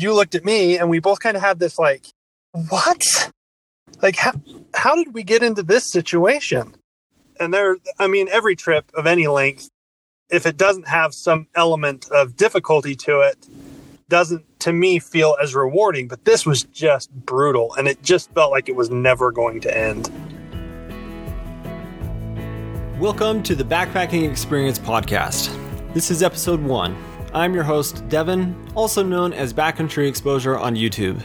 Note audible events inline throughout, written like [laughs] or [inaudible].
you looked at me and we both kind of had this like, what? Like, how, how did we get into this situation? And there, I mean, every trip of any length, if it doesn't have some element of difficulty to it, doesn't to me feel as rewarding. But this was just brutal and it just felt like it was never going to end. Welcome to the Backpacking Experience Podcast. This is episode one. I'm your host, Devin, also known as Backcountry Exposure on YouTube.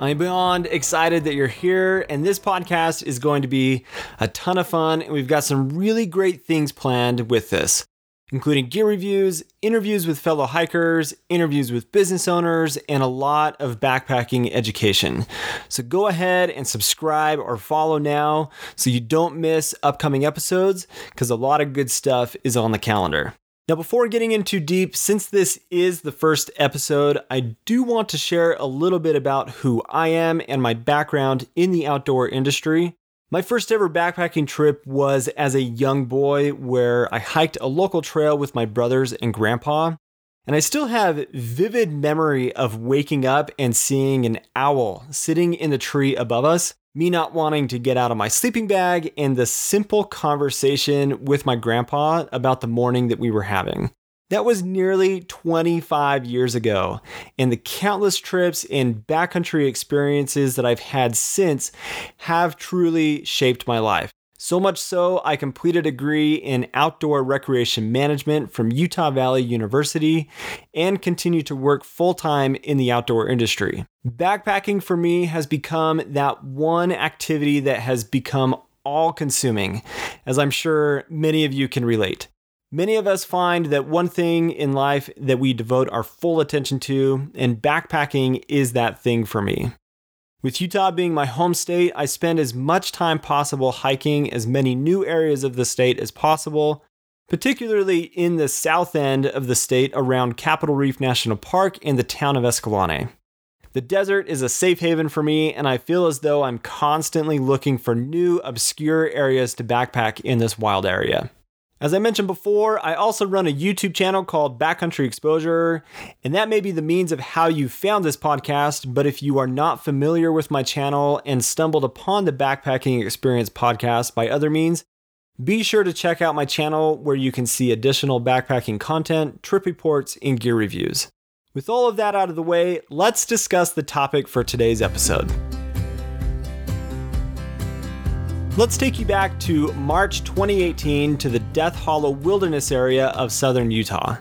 I'm beyond excited that you're here, and this podcast is going to be a ton of fun, and we've got some really great things planned with this, including gear reviews, interviews with fellow hikers, interviews with business owners, and a lot of backpacking education. So go ahead and subscribe or follow now so you don't miss upcoming episodes, because a lot of good stuff is on the calendar. Now, before getting in too deep, since this is the first episode, I do want to share a little bit about who I am and my background in the outdoor industry. My first ever backpacking trip was as a young boy, where I hiked a local trail with my brothers and grandpa. And I still have vivid memory of waking up and seeing an owl sitting in the tree above us me not wanting to get out of my sleeping bag, and the simple conversation with my grandpa about the morning that we were having. That was nearly 25 years ago, and the countless trips and backcountry experiences that I've had since have truly shaped my life. So much so, I completed a degree in outdoor recreation management from Utah Valley University and continue to work full time in the outdoor industry. Backpacking for me has become that one activity that has become all consuming, as I'm sure many of you can relate. Many of us find that one thing in life that we devote our full attention to, and backpacking is that thing for me. With Utah being my home state, I spend as much time possible hiking as many new areas of the state as possible, particularly in the south end of the state around Capitol Reef National Park and the town of Escalante. The desert is a safe haven for me, and I feel as though I'm constantly looking for new, obscure areas to backpack in this wild area. As I mentioned before, I also run a YouTube channel called Backcountry Exposure, and that may be the means of how you found this podcast. But if you are not familiar with my channel and stumbled upon the Backpacking Experience podcast by other means, be sure to check out my channel where you can see additional backpacking content, trip reports, and gear reviews. With all of that out of the way, let's discuss the topic for today's episode. Let's take you back to March 2018 to the Death Hollow Wilderness area of southern Utah.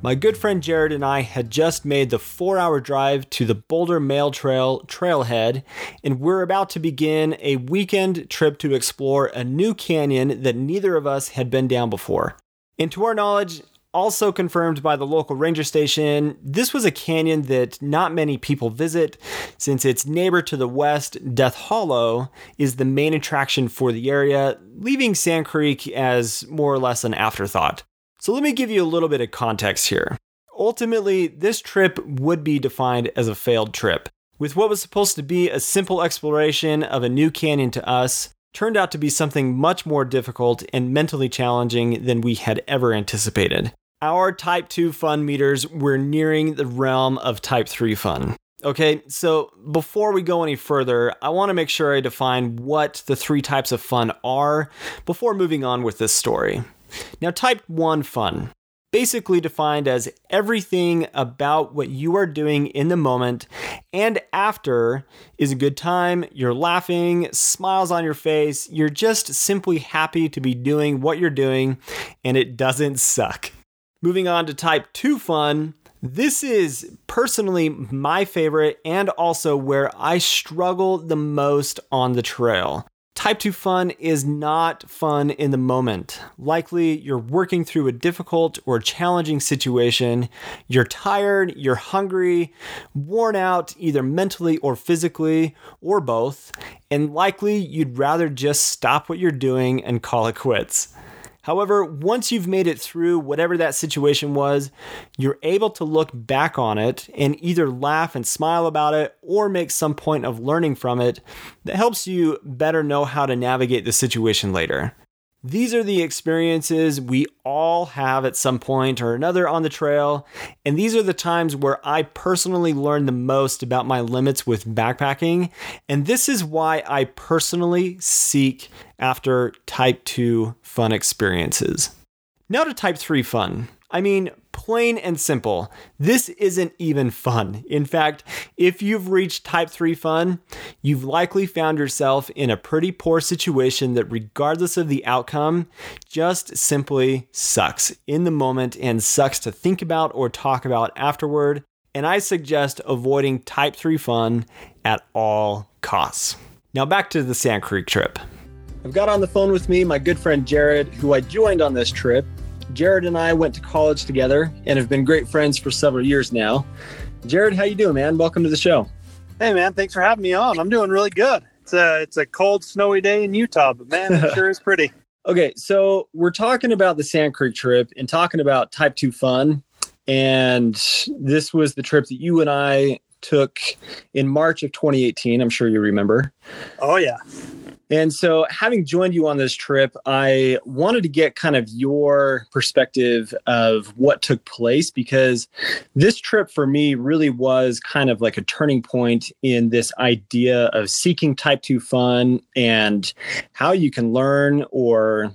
My good friend Jared and I had just made the four hour drive to the Boulder Mail Trail trailhead, and we're about to begin a weekend trip to explore a new canyon that neither of us had been down before. And to our knowledge, also confirmed by the local ranger station, this was a canyon that not many people visit, since its neighbor to the west, Death Hollow, is the main attraction for the area, leaving Sand Creek as more or less an afterthought. So let me give you a little bit of context here. Ultimately, this trip would be defined as a failed trip. With what was supposed to be a simple exploration of a new canyon to us, turned out to be something much more difficult and mentally challenging than we had ever anticipated. Our Type 2 fun meters were nearing the realm of Type 3 fun. Okay, so before we go any further, I want to make sure I define what the three types of fun are before moving on with this story. Now, Type 1 fun basically defined as everything about what you are doing in the moment and after is a good time. You're laughing, smiles on your face. You're just simply happy to be doing what you're doing and it doesn't suck. Moving on to type 2 fun. This is personally my favorite and also where I struggle the most on the trail. Type 2 fun is not fun in the moment. Likely, you're working through a difficult or challenging situation. You're tired, you're hungry, worn out either mentally or physically, or both, and likely you'd rather just stop what you're doing and call it quits. However, once you've made it through whatever that situation was, you're able to look back on it and either laugh and smile about it or make some point of learning from it that helps you better know how to navigate the situation later. These are the experiences we all have at some point or another on the trail, and these are the times where I personally learn the most about my limits with backpacking, and this is why I personally seek after type 2 fun experiences. Now to type 3 fun. I mean, plain and simple, this isn't even fun. In fact, if you've reached type 3 fun, you've likely found yourself in a pretty poor situation that, regardless of the outcome, just simply sucks in the moment and sucks to think about or talk about afterward. And I suggest avoiding type 3 fun at all costs. Now, back to the Sand Creek trip. I've got on the phone with me my good friend Jared, who I joined on this trip. Jared and I went to college together and have been great friends for several years now. Jared, how you doing, man? Welcome to the show. Hey, man, thanks for having me on. I'm doing really good. It's a it's a cold, snowy day in Utah, but man, it sure is [laughs] pretty. Okay, so we're talking about the Sand Creek trip and talking about Type Two fun, and this was the trip that you and I took in March of 2018. I'm sure you remember. Oh yeah. And so, having joined you on this trip, I wanted to get kind of your perspective of what took place because this trip for me really was kind of like a turning point in this idea of seeking type 2 fun and how you can learn or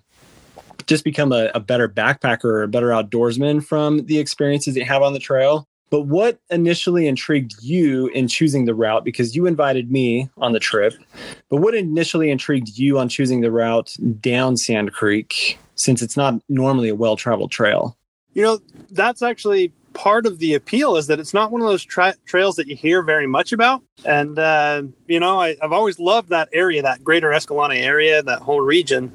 just become a, a better backpacker or a better outdoorsman from the experiences that you have on the trail. But what initially intrigued you in choosing the route? Because you invited me on the trip, but what initially intrigued you on choosing the route down Sand Creek since it's not normally a well traveled trail? You know, that's actually part of the appeal is that it's not one of those tra- trails that you hear very much about. And, uh, you know, I, have always loved that area, that greater Escalante area, that whole region.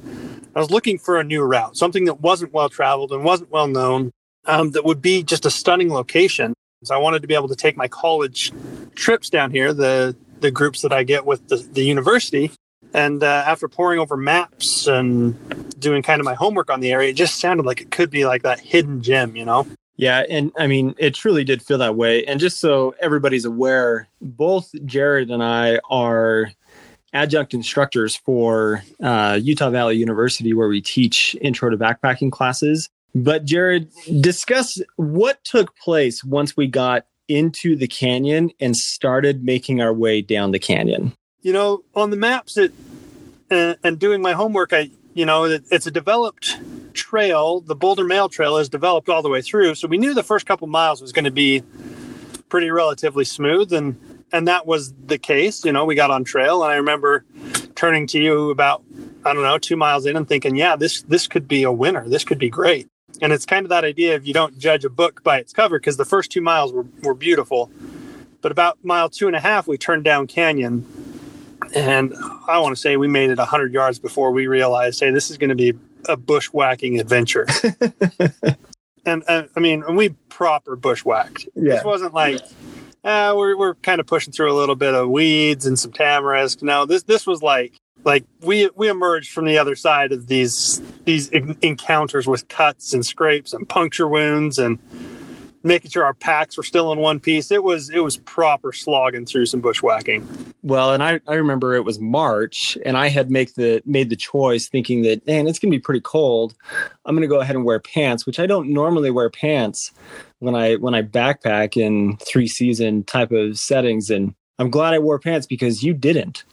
I was looking for a new route, something that wasn't well traveled and wasn't well known, um, that would be just a stunning location. So I wanted to be able to take my college trips down here, the the groups that I get with the, the university. And uh, after poring over maps and doing kind of my homework on the area, it just sounded like it could be like that hidden gem, you know? Yeah, and I mean, it truly did feel that way. And just so everybody's aware, both Jared and I are adjunct instructors for uh, Utah Valley University, where we teach intro to backpacking classes. But Jared, discuss what took place once we got into the canyon and started making our way down the canyon. You know, on the maps it, uh, and doing my homework, I you know it, it's a developed trail. The Boulder Mail Trail is developed all the way through, so we knew the first couple miles was going to be pretty relatively smooth, and and that was the case. You know, we got on trail, and I remember turning to you about I don't know two miles in and thinking, yeah, this this could be a winner. This could be great. And it's kind of that idea of you don't judge a book by its cover because the first two miles were, were beautiful. But about mile two and a half, we turned down canyon. And I want to say we made it 100 yards before we realized, hey, this is going to be a bushwhacking adventure. [laughs] and, and, I mean, and we proper bushwhacked. Yeah. This wasn't like, uh, we're, we're kind of pushing through a little bit of weeds and some tamarisk. No, this, this was like like we we emerged from the other side of these these encounters with cuts and scrapes and puncture wounds and making sure our packs were still in one piece. It was it was proper slogging through some bushwhacking. Well and i i remember it was march and i had make the made the choice thinking that man it's going to be pretty cold. I'm going to go ahead and wear pants which i don't normally wear pants when i when i backpack in three season type of settings and i'm glad i wore pants because you didn't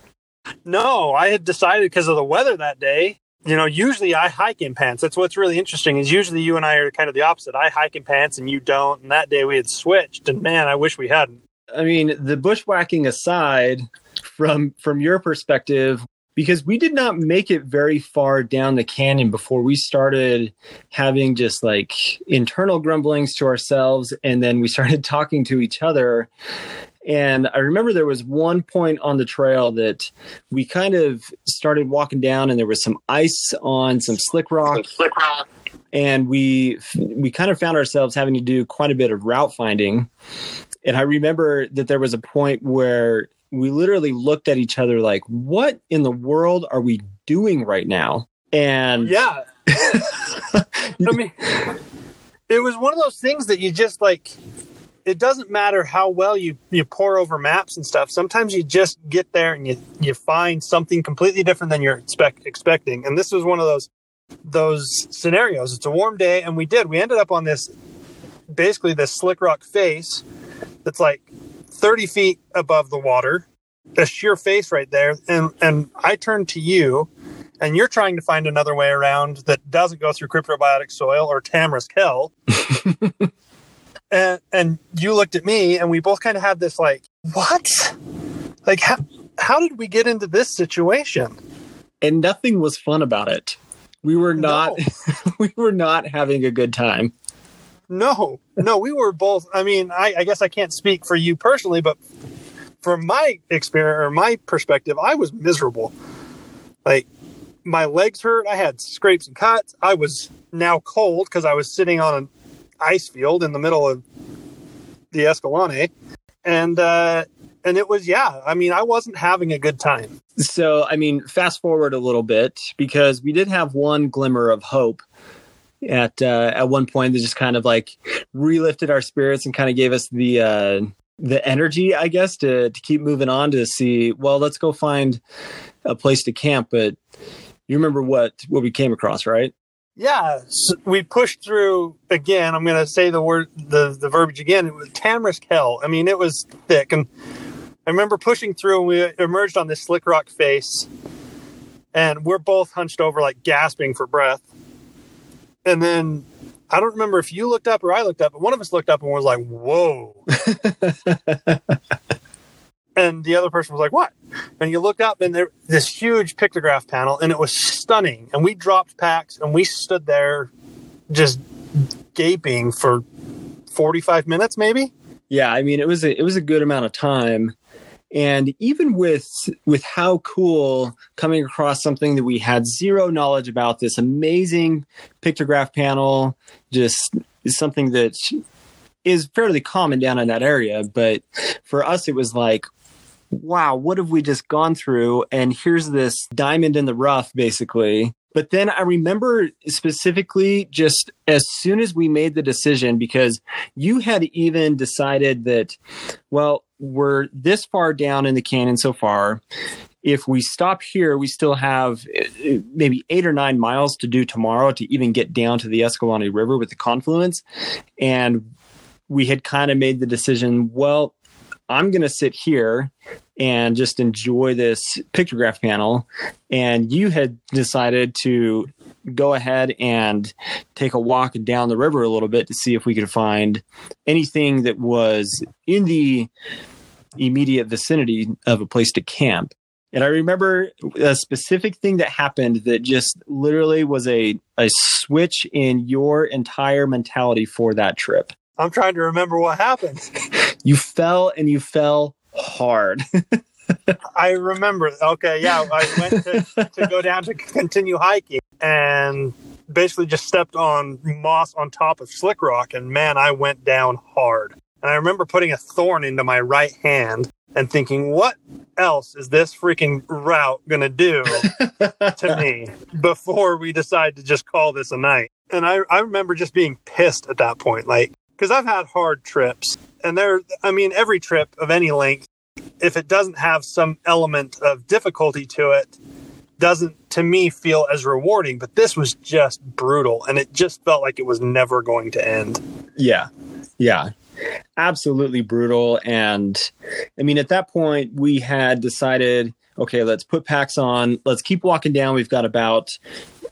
no, I had decided because of the weather that day. You know, usually I hike in pants. That's what's really interesting. Is usually you and I are kind of the opposite. I hike in pants and you don't. And that day we had switched. And man, I wish we hadn't. I mean, the bushwhacking aside, from from your perspective, because we did not make it very far down the canyon before we started having just like internal grumblings to ourselves and then we started [laughs] talking to each other and I remember there was one point on the trail that we kind of started walking down, and there was some ice on some slick rock. Slick rock. And we we kind of found ourselves having to do quite a bit of route finding. And I remember that there was a point where we literally looked at each other like, "What in the world are we doing right now?" And yeah, [laughs] I mean, it was one of those things that you just like it doesn't matter how well you you pour over maps and stuff. Sometimes you just get there and you you find something completely different than you're expect, expecting. And this was one of those. those scenarios. It's a warm day, and we did. We ended up on this basically this slick rock face that's like 30 feet above the water, a sheer face right there. And and I turned to you, and you're trying to find another way around that doesn't go through cryptobiotic soil or Tamarisk hell. [laughs] and and you looked at me, and we both kind of had this like, what? Like how how did we get into this situation? And nothing was fun about it. We were not no. [laughs] we were not having a good time. No, no, we were both. I mean, I, I guess I can't speak for you personally, but from my experience or my perspective, I was miserable. Like my legs hurt. I had scrapes and cuts. I was now cold because I was sitting on an ice field in the middle of the Escalante, and uh, and it was yeah. I mean, I wasn't having a good time. So I mean, fast forward a little bit because we did have one glimmer of hope at uh, at one point that just kind of like relifted our spirits and kind of gave us the uh, the energy, I guess, to to keep moving on to see. Well, let's go find a place to camp. But you remember what what we came across, right? Yeah, so we pushed through again. I'm going to say the word the the verbiage again. It was Tamarisk hell. I mean, it was thick, and I remember pushing through, and we emerged on this slick rock face, and we're both hunched over, like gasping for breath and then I don't remember if you looked up or I looked up, but one of us looked up and was like, "Whoa!" [laughs] and the other person was like, "What?" And you looked up, and there this huge pictograph panel, and it was stunning. And we dropped packs, and we stood there, just gaping for forty-five minutes, maybe. Yeah, I mean, it was a, it was a good amount of time and even with with how cool coming across something that we had zero knowledge about this amazing pictograph panel just something that is fairly common down in that area but for us it was like wow what have we just gone through and here's this diamond in the rough basically but then I remember specifically just as soon as we made the decision, because you had even decided that, well, we're this far down in the canyon so far. If we stop here, we still have uh, maybe eight or nine miles to do tomorrow to even get down to the Escalante River with the confluence. And we had kind of made the decision, well, I'm going to sit here and just enjoy this pictograph panel. And you had decided to go ahead and take a walk down the river a little bit to see if we could find anything that was in the immediate vicinity of a place to camp. And I remember a specific thing that happened that just literally was a, a switch in your entire mentality for that trip. I'm trying to remember what happened. [laughs] you fell and you fell hard. [laughs] I remember. Okay, yeah, I went to, to go down to continue hiking and basically just stepped on moss on top of slick rock, and man, I went down hard. And I remember putting a thorn into my right hand and thinking, what else is this freaking route going to do to [laughs] me before we decide to just call this a night? And I, I remember just being pissed at that point. Like, because I've had hard trips, and there, I mean, every trip of any length, if it doesn't have some element of difficulty to it, doesn't to me feel as rewarding. But this was just brutal, and it just felt like it was never going to end. Yeah, yeah, absolutely brutal. And I mean, at that point, we had decided, okay, let's put packs on, let's keep walking down. We've got about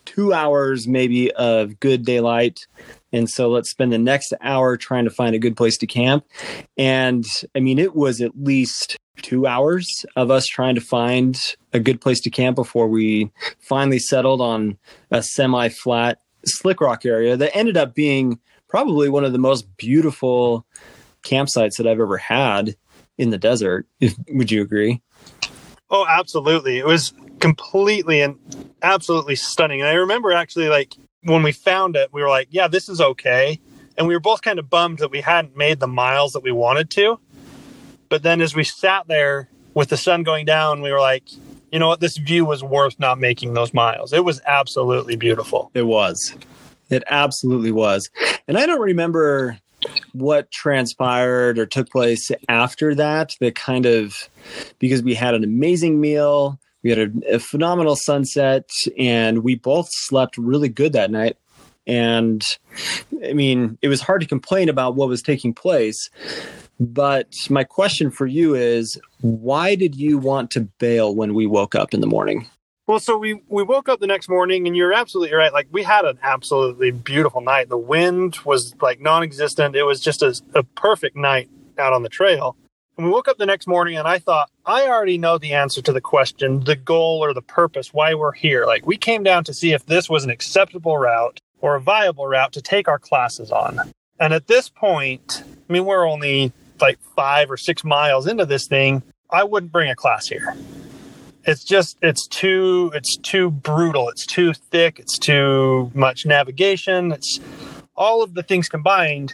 two hours maybe of good daylight and so let's spend the next hour trying to find a good place to camp. And I mean, it was at least two hours of us trying to find a good place to camp before we finally settled on a semi flat slick rock area that ended up being probably one of the most beautiful campsites that I've ever had in the desert. Would you agree? Oh, absolutely. It was completely and absolutely stunning. And I remember actually like when we found it, we were like, yeah, this is okay. And we were both kind of bummed that we hadn't made the miles that we wanted to. But then as we sat there with the sun going down, we were like, you know what? This view was worth not making those miles. It was absolutely beautiful. It was. It absolutely was. And I don't remember what transpired or took place after that. That kind of, because we had an amazing meal, We had a, a phenomenal sunset, and we both slept really good that night. And I mean, it was hard to complain about what was taking place. But my question for you is why did you want to bail when we woke up in the morning? Well, so we we woke up the next morning, and you're absolutely right. Like we had an absolutely beautiful night. The wind was like non-existent. It was just a, a perfect night out on the trail. And we woke up the next morning, and I thought I already know the answer to the question, the goal or the purpose why we're here. Like we came down to see if this was an acceptable route or a viable route to take our classes on. And at this point, I mean, we're only like five or six miles into this thing. I wouldn't bring a class here it's just it's too it's too brutal it's too thick it's too much navigation it's all of the things combined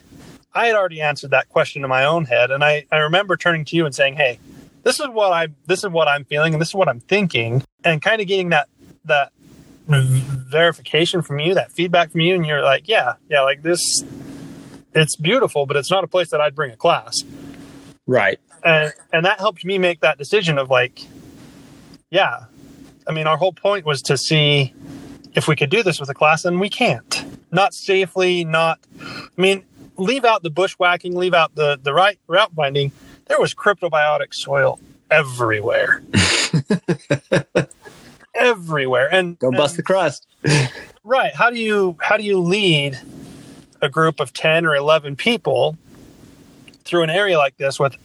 i had already answered that question in my own head and i i remember turning to you and saying hey this is what i this is what i'm feeling and this is what i'm thinking and kind of getting that that verification from you that feedback from you and you're like yeah yeah like this it's beautiful but it's not a place that i'd bring a class right and and that helped me make that decision of like yeah. I mean, our whole point was to see if we could do this with a class, and we can't. Not safely, not. I mean, leave out the bushwhacking, leave out the, the right route binding. There was cryptobiotic soil everywhere. [laughs] everywhere. And don't bust and, the crust. [laughs] right. How do you how do you lead a group of 10 or 11 people through an area like this with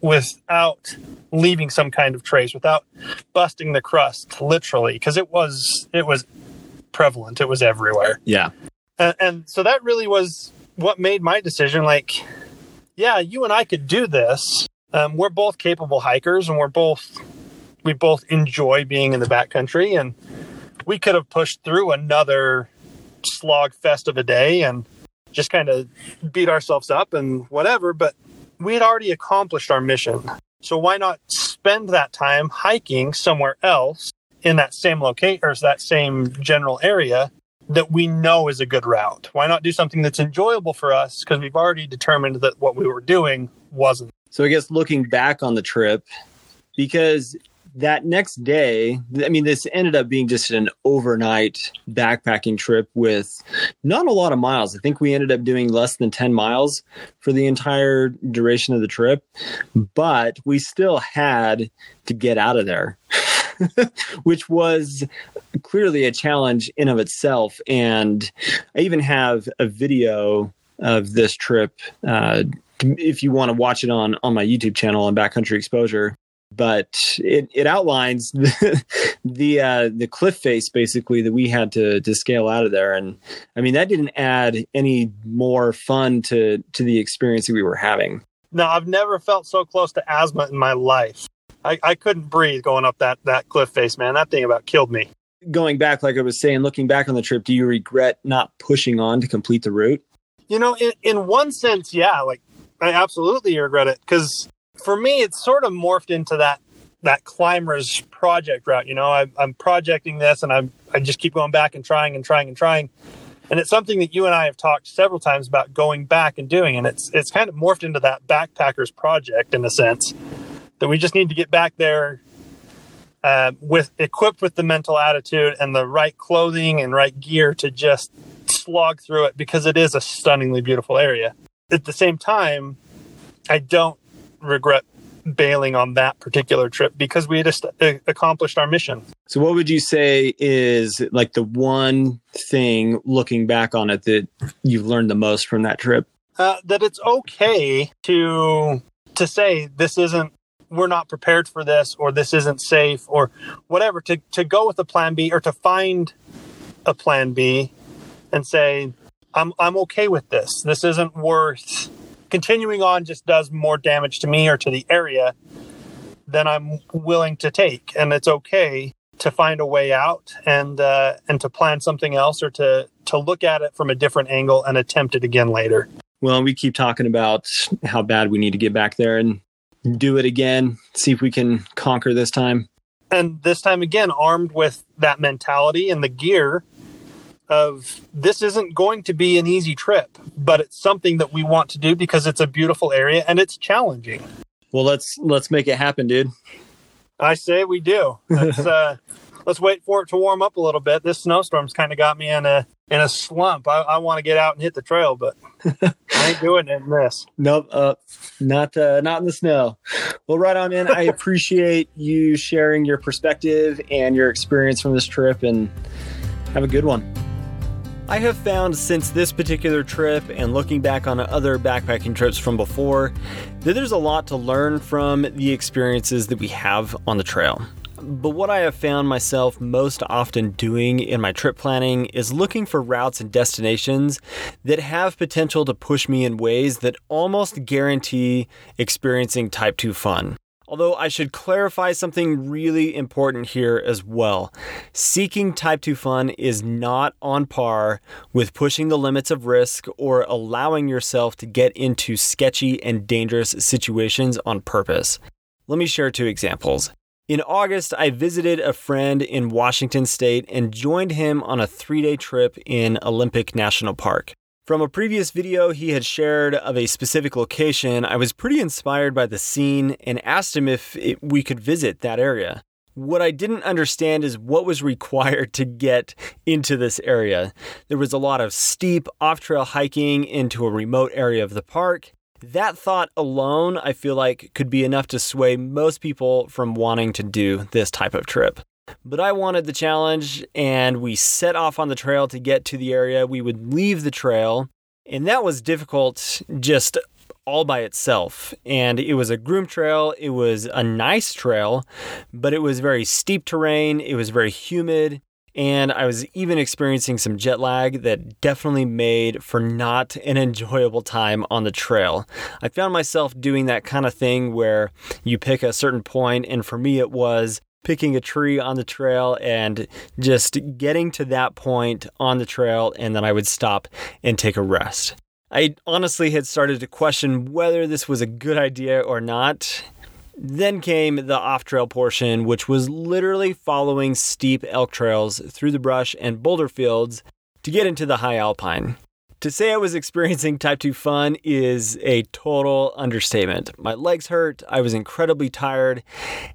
without leaving some kind of trace, without busting the crust, literally, because it was it was prevalent. It was everywhere. Yeah, and, and so that really was what made my decision. Like, yeah, you and I could do this. Um, we're both capable hikers, and we're both we both enjoy being in the backcountry, and we could have pushed through another slog fest of a day and just kind of beat ourselves up and whatever. But we had already accomplished our mission. So why not spend that time hiking somewhere else in that same location or that same general area that we know is a good route? Why not do something that's enjoyable for us because we've already determined that what we were doing wasn't. So I guess looking back on the trip, because that next day, I mean, this ended up being just an overnight backpacking trip with not a lot of miles. I think we ended up doing less than 10 miles for the entire duration of the trip, but we still had to get out of there. [laughs] [laughs] which was clearly a challenge in of itself and i even have a video of this trip uh, if you want to watch it on on my youtube channel on backcountry exposure but it, it outlines the [laughs] the, uh, the cliff face basically that we had to to scale out of there, and I mean that didn't add any more fun to to the experience that we were having. No, I've never felt so close to asthma in my life. I, I couldn't breathe going up that that cliff face, man. That thing about killed me. Going back, like I was saying, looking back on the trip, do you regret not pushing on to complete the route? You know, in, in one sense, yeah. Like I absolutely regret it because for me, it's sort of morphed into that that climbers project route. You know, I, I'm projecting this, and I'm I just keep going back and trying and trying and trying. And it's something that you and I have talked several times about going back and doing, and it's it's kind of morphed into that backpackers project in a sense that we just need to get back there uh, with equipped with the mental attitude and the right clothing and right gear to just slog through it because it is a stunningly beautiful area. At the same time, I don't regret bailing on that particular trip because we had accomplished our mission. So, what would you say is like the one thing looking back on it that you've learned the most from that trip? Uh, that it's okay to to say this isn't we're not prepared for this or this isn't safe or whatever to to go with a plan B or to find a plan B and say I'm I'm okay with this. This isn't worth continuing on just does more damage to me or to the area than I'm willing to take. And it's okay to find a way out and uh, and to plan something else or to to look at it from a different angle and attempt it again later. Well, we keep talking about how bad we need to get back there and do it again, see if we can conquer this time. And this time again, armed with that mentality and the gear of this isn't going to be an easy trip, but it's something that we want to do because it's a beautiful area and it's challenging. Well, let's let's make it happen, dude. I say we do. Let's [laughs] uh, let's wait for it to warm up a little bit. This snowstorm's kind of got me in a in a slump. I, I want to get out and hit the trail, but [laughs] I ain't doing it in this. Nope, uh, not uh, not in the snow. Well, right on, man. I [laughs] appreciate you sharing your perspective and your experience from this trip, and have a good one. I have found since this particular trip and looking back on other backpacking trips from before that there's a lot to learn from the experiences that we have on the trail. But what I have found myself most often doing in my trip planning is looking for routes and destinations that have potential to push me in ways that almost guarantee experiencing Type 2 fun. Although I should clarify something really important here as well. Seeking Type 2 fun is not on par with pushing the limits of risk or allowing yourself to get into sketchy and dangerous situations on purpose. Let me share two examples. In August, I visited a friend in Washington state and joined him on a three day trip in Olympic National Park. From a previous video he had shared of a specific location, I was pretty inspired by the scene and asked him if it, we could visit that area. What I didn't understand is what was required to get into this area. There was a lot of steep off trail hiking into a remote area of the park. That thought alone, I feel like, could be enough to sway most people from wanting to do this type of trip. But I wanted the challenge, and we set off on the trail to get to the area. We would leave the trail, and that was difficult just all by itself. And it was a groom trail, it was a nice trail, but it was very steep terrain, it was very humid. And I was even experiencing some jet lag that definitely made for not an enjoyable time on the trail. I found myself doing that kind of thing where you pick a certain point, and for me, it was picking a tree on the trail and just getting to that point on the trail, and then I would stop and take a rest. I honestly had started to question whether this was a good idea or not. Then came the off trail portion, which was literally following steep elk trails through the brush and boulder fields to get into the high alpine. To say I was [laughs] experiencing type 2 fun is a total understatement. My legs hurt, I was incredibly tired,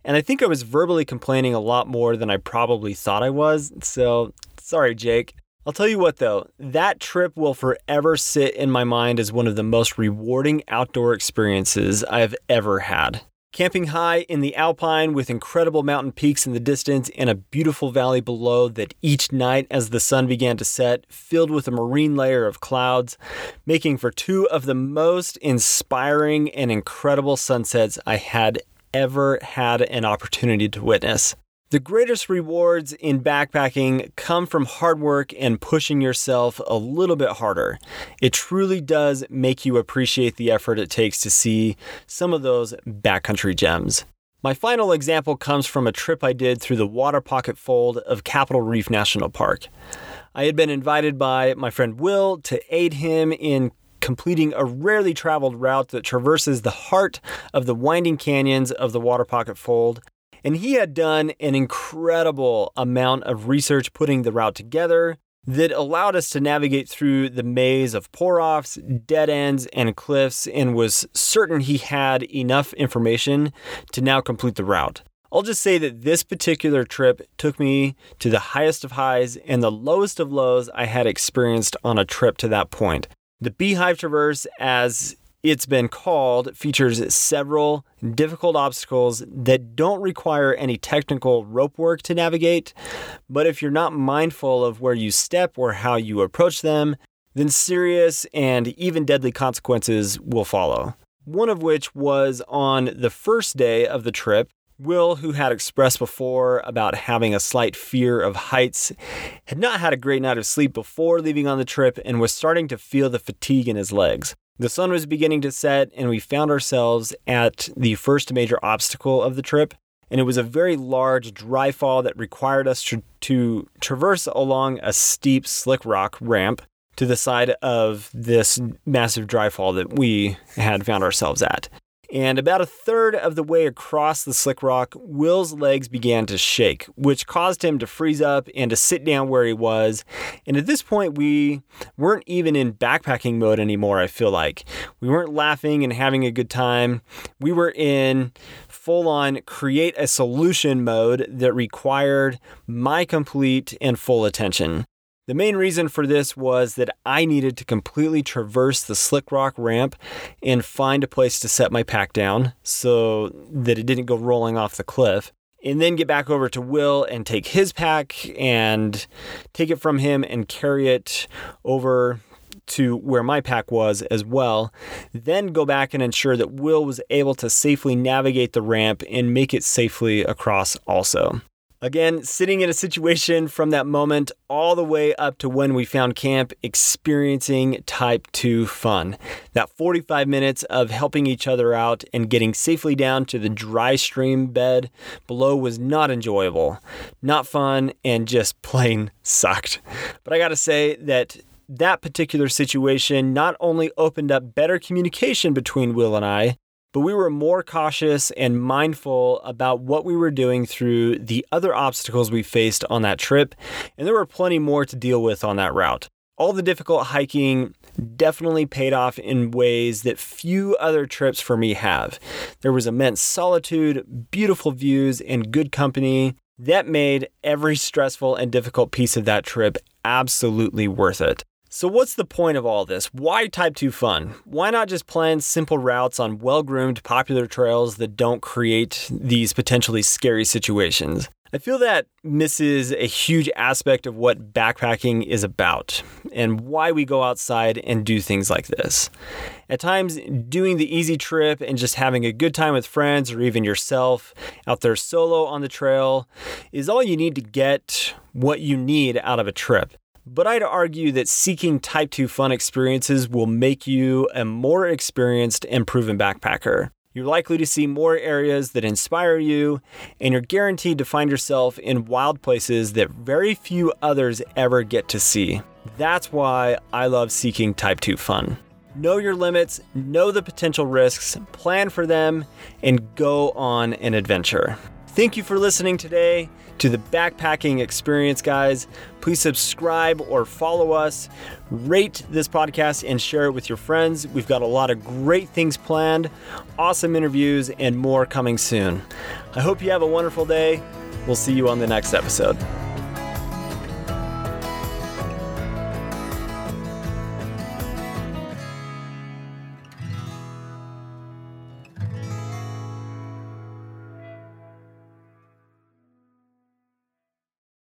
and I think I was verbally complaining a lot more than I probably thought I was. So, sorry, Jake. I'll tell you what though, that trip will forever sit in my mind as one of the most rewarding outdoor experiences I've ever had. Camping high in the Alpine with incredible mountain peaks in the distance and a beautiful valley below that each night as the sun began to set filled with a marine layer of clouds, making for two of the most inspiring and incredible sunsets I had ever had an opportunity to witness. The greatest rewards in backpacking come from hard work and pushing yourself a little bit harder. It truly does make you appreciate the effort it takes to see some of those backcountry gems. My final example comes from a trip I did through the Waterpocket Fold of Capitol Reef National Park. I had been invited by my friend Will to aid him in completing a rarely traveled route that traverses the heart of the winding canyons of the Waterpocket Fold and he had done an incredible amount of research putting the route together that allowed us to navigate through the maze of pour offs, dead ends, and cliffs, and was certain he had enough information to now complete the route. I'll just say that this particular trip took me to the highest of highs and the lowest of lows I had experienced on a trip to that point. The Beehive Traverse, as it's been called features several difficult obstacles that don't require any technical rope work to navigate. But if you're not mindful of where you step or how you approach them, then serious and even deadly consequences will follow. One of which was on the first day of the trip. Will, who had expressed before about having a slight fear of heights, had not had a great night of sleep before leaving on the trip and was starting to feel the fatigue in his legs. The sun was beginning to set, and we found ourselves at the first major obstacle of the trip. And it was a very large dry fall that required us to, to traverse along a steep slick rock ramp to the side of this massive dry fall that we had found ourselves at. And about a third of the way across the slick rock, Will's legs began to shake, which caused him to freeze up and to sit down where he was. And at this point, we weren't even in backpacking mode anymore, I feel like. We weren't laughing and having a good time. We were in full on create a solution mode that required my complete and full attention. The main reason for this was that I needed to completely traverse the slick rock ramp and find a place to set my pack down so that it didn't go rolling off the cliff. And then get back over to Will and take his pack and take it from him and carry it over to where my pack was as well. Then go back and ensure that Will was able to safely navigate the ramp and make it safely across also. Again, sitting in a situation from that moment all the way up to when we found camp, experiencing type 2 fun. That 45 minutes of helping each other out and getting safely down to the dry stream bed below was not enjoyable, not fun, and just plain sucked. But I gotta say that that particular situation not only opened up better communication between Will and I, but we were more cautious and mindful about what we were doing through the other obstacles we faced on that trip, and there were plenty more to deal with on that route. All the difficult hiking definitely paid off in ways that few other trips for me have. There was immense solitude, beautiful views, and good company that made every stressful and difficult piece of that trip absolutely worth it. So, what's the point of all this? Why Type 2 fun? Why not just plan simple routes on well groomed, popular trails that don't create these potentially scary situations? I feel that misses a huge aspect of what backpacking is about and why we go outside and do things like this. At times, doing the easy trip and just having a good time with friends or even yourself out there solo on the trail is all you need to get what you need out of a trip. But I'd argue that seeking Type 2 fun experiences will make you a more experienced and proven backpacker. You're likely to see more areas that inspire you, and you're guaranteed to find yourself in wild places that very few others ever get to see. That's why I love seeking Type 2 fun. Know your limits, know the potential risks, plan for them, and go on an adventure. Thank you for listening today to the backpacking experience, guys. Please subscribe or follow us, rate this podcast, and share it with your friends. We've got a lot of great things planned, awesome interviews, and more coming soon. I hope you have a wonderful day. We'll see you on the next episode.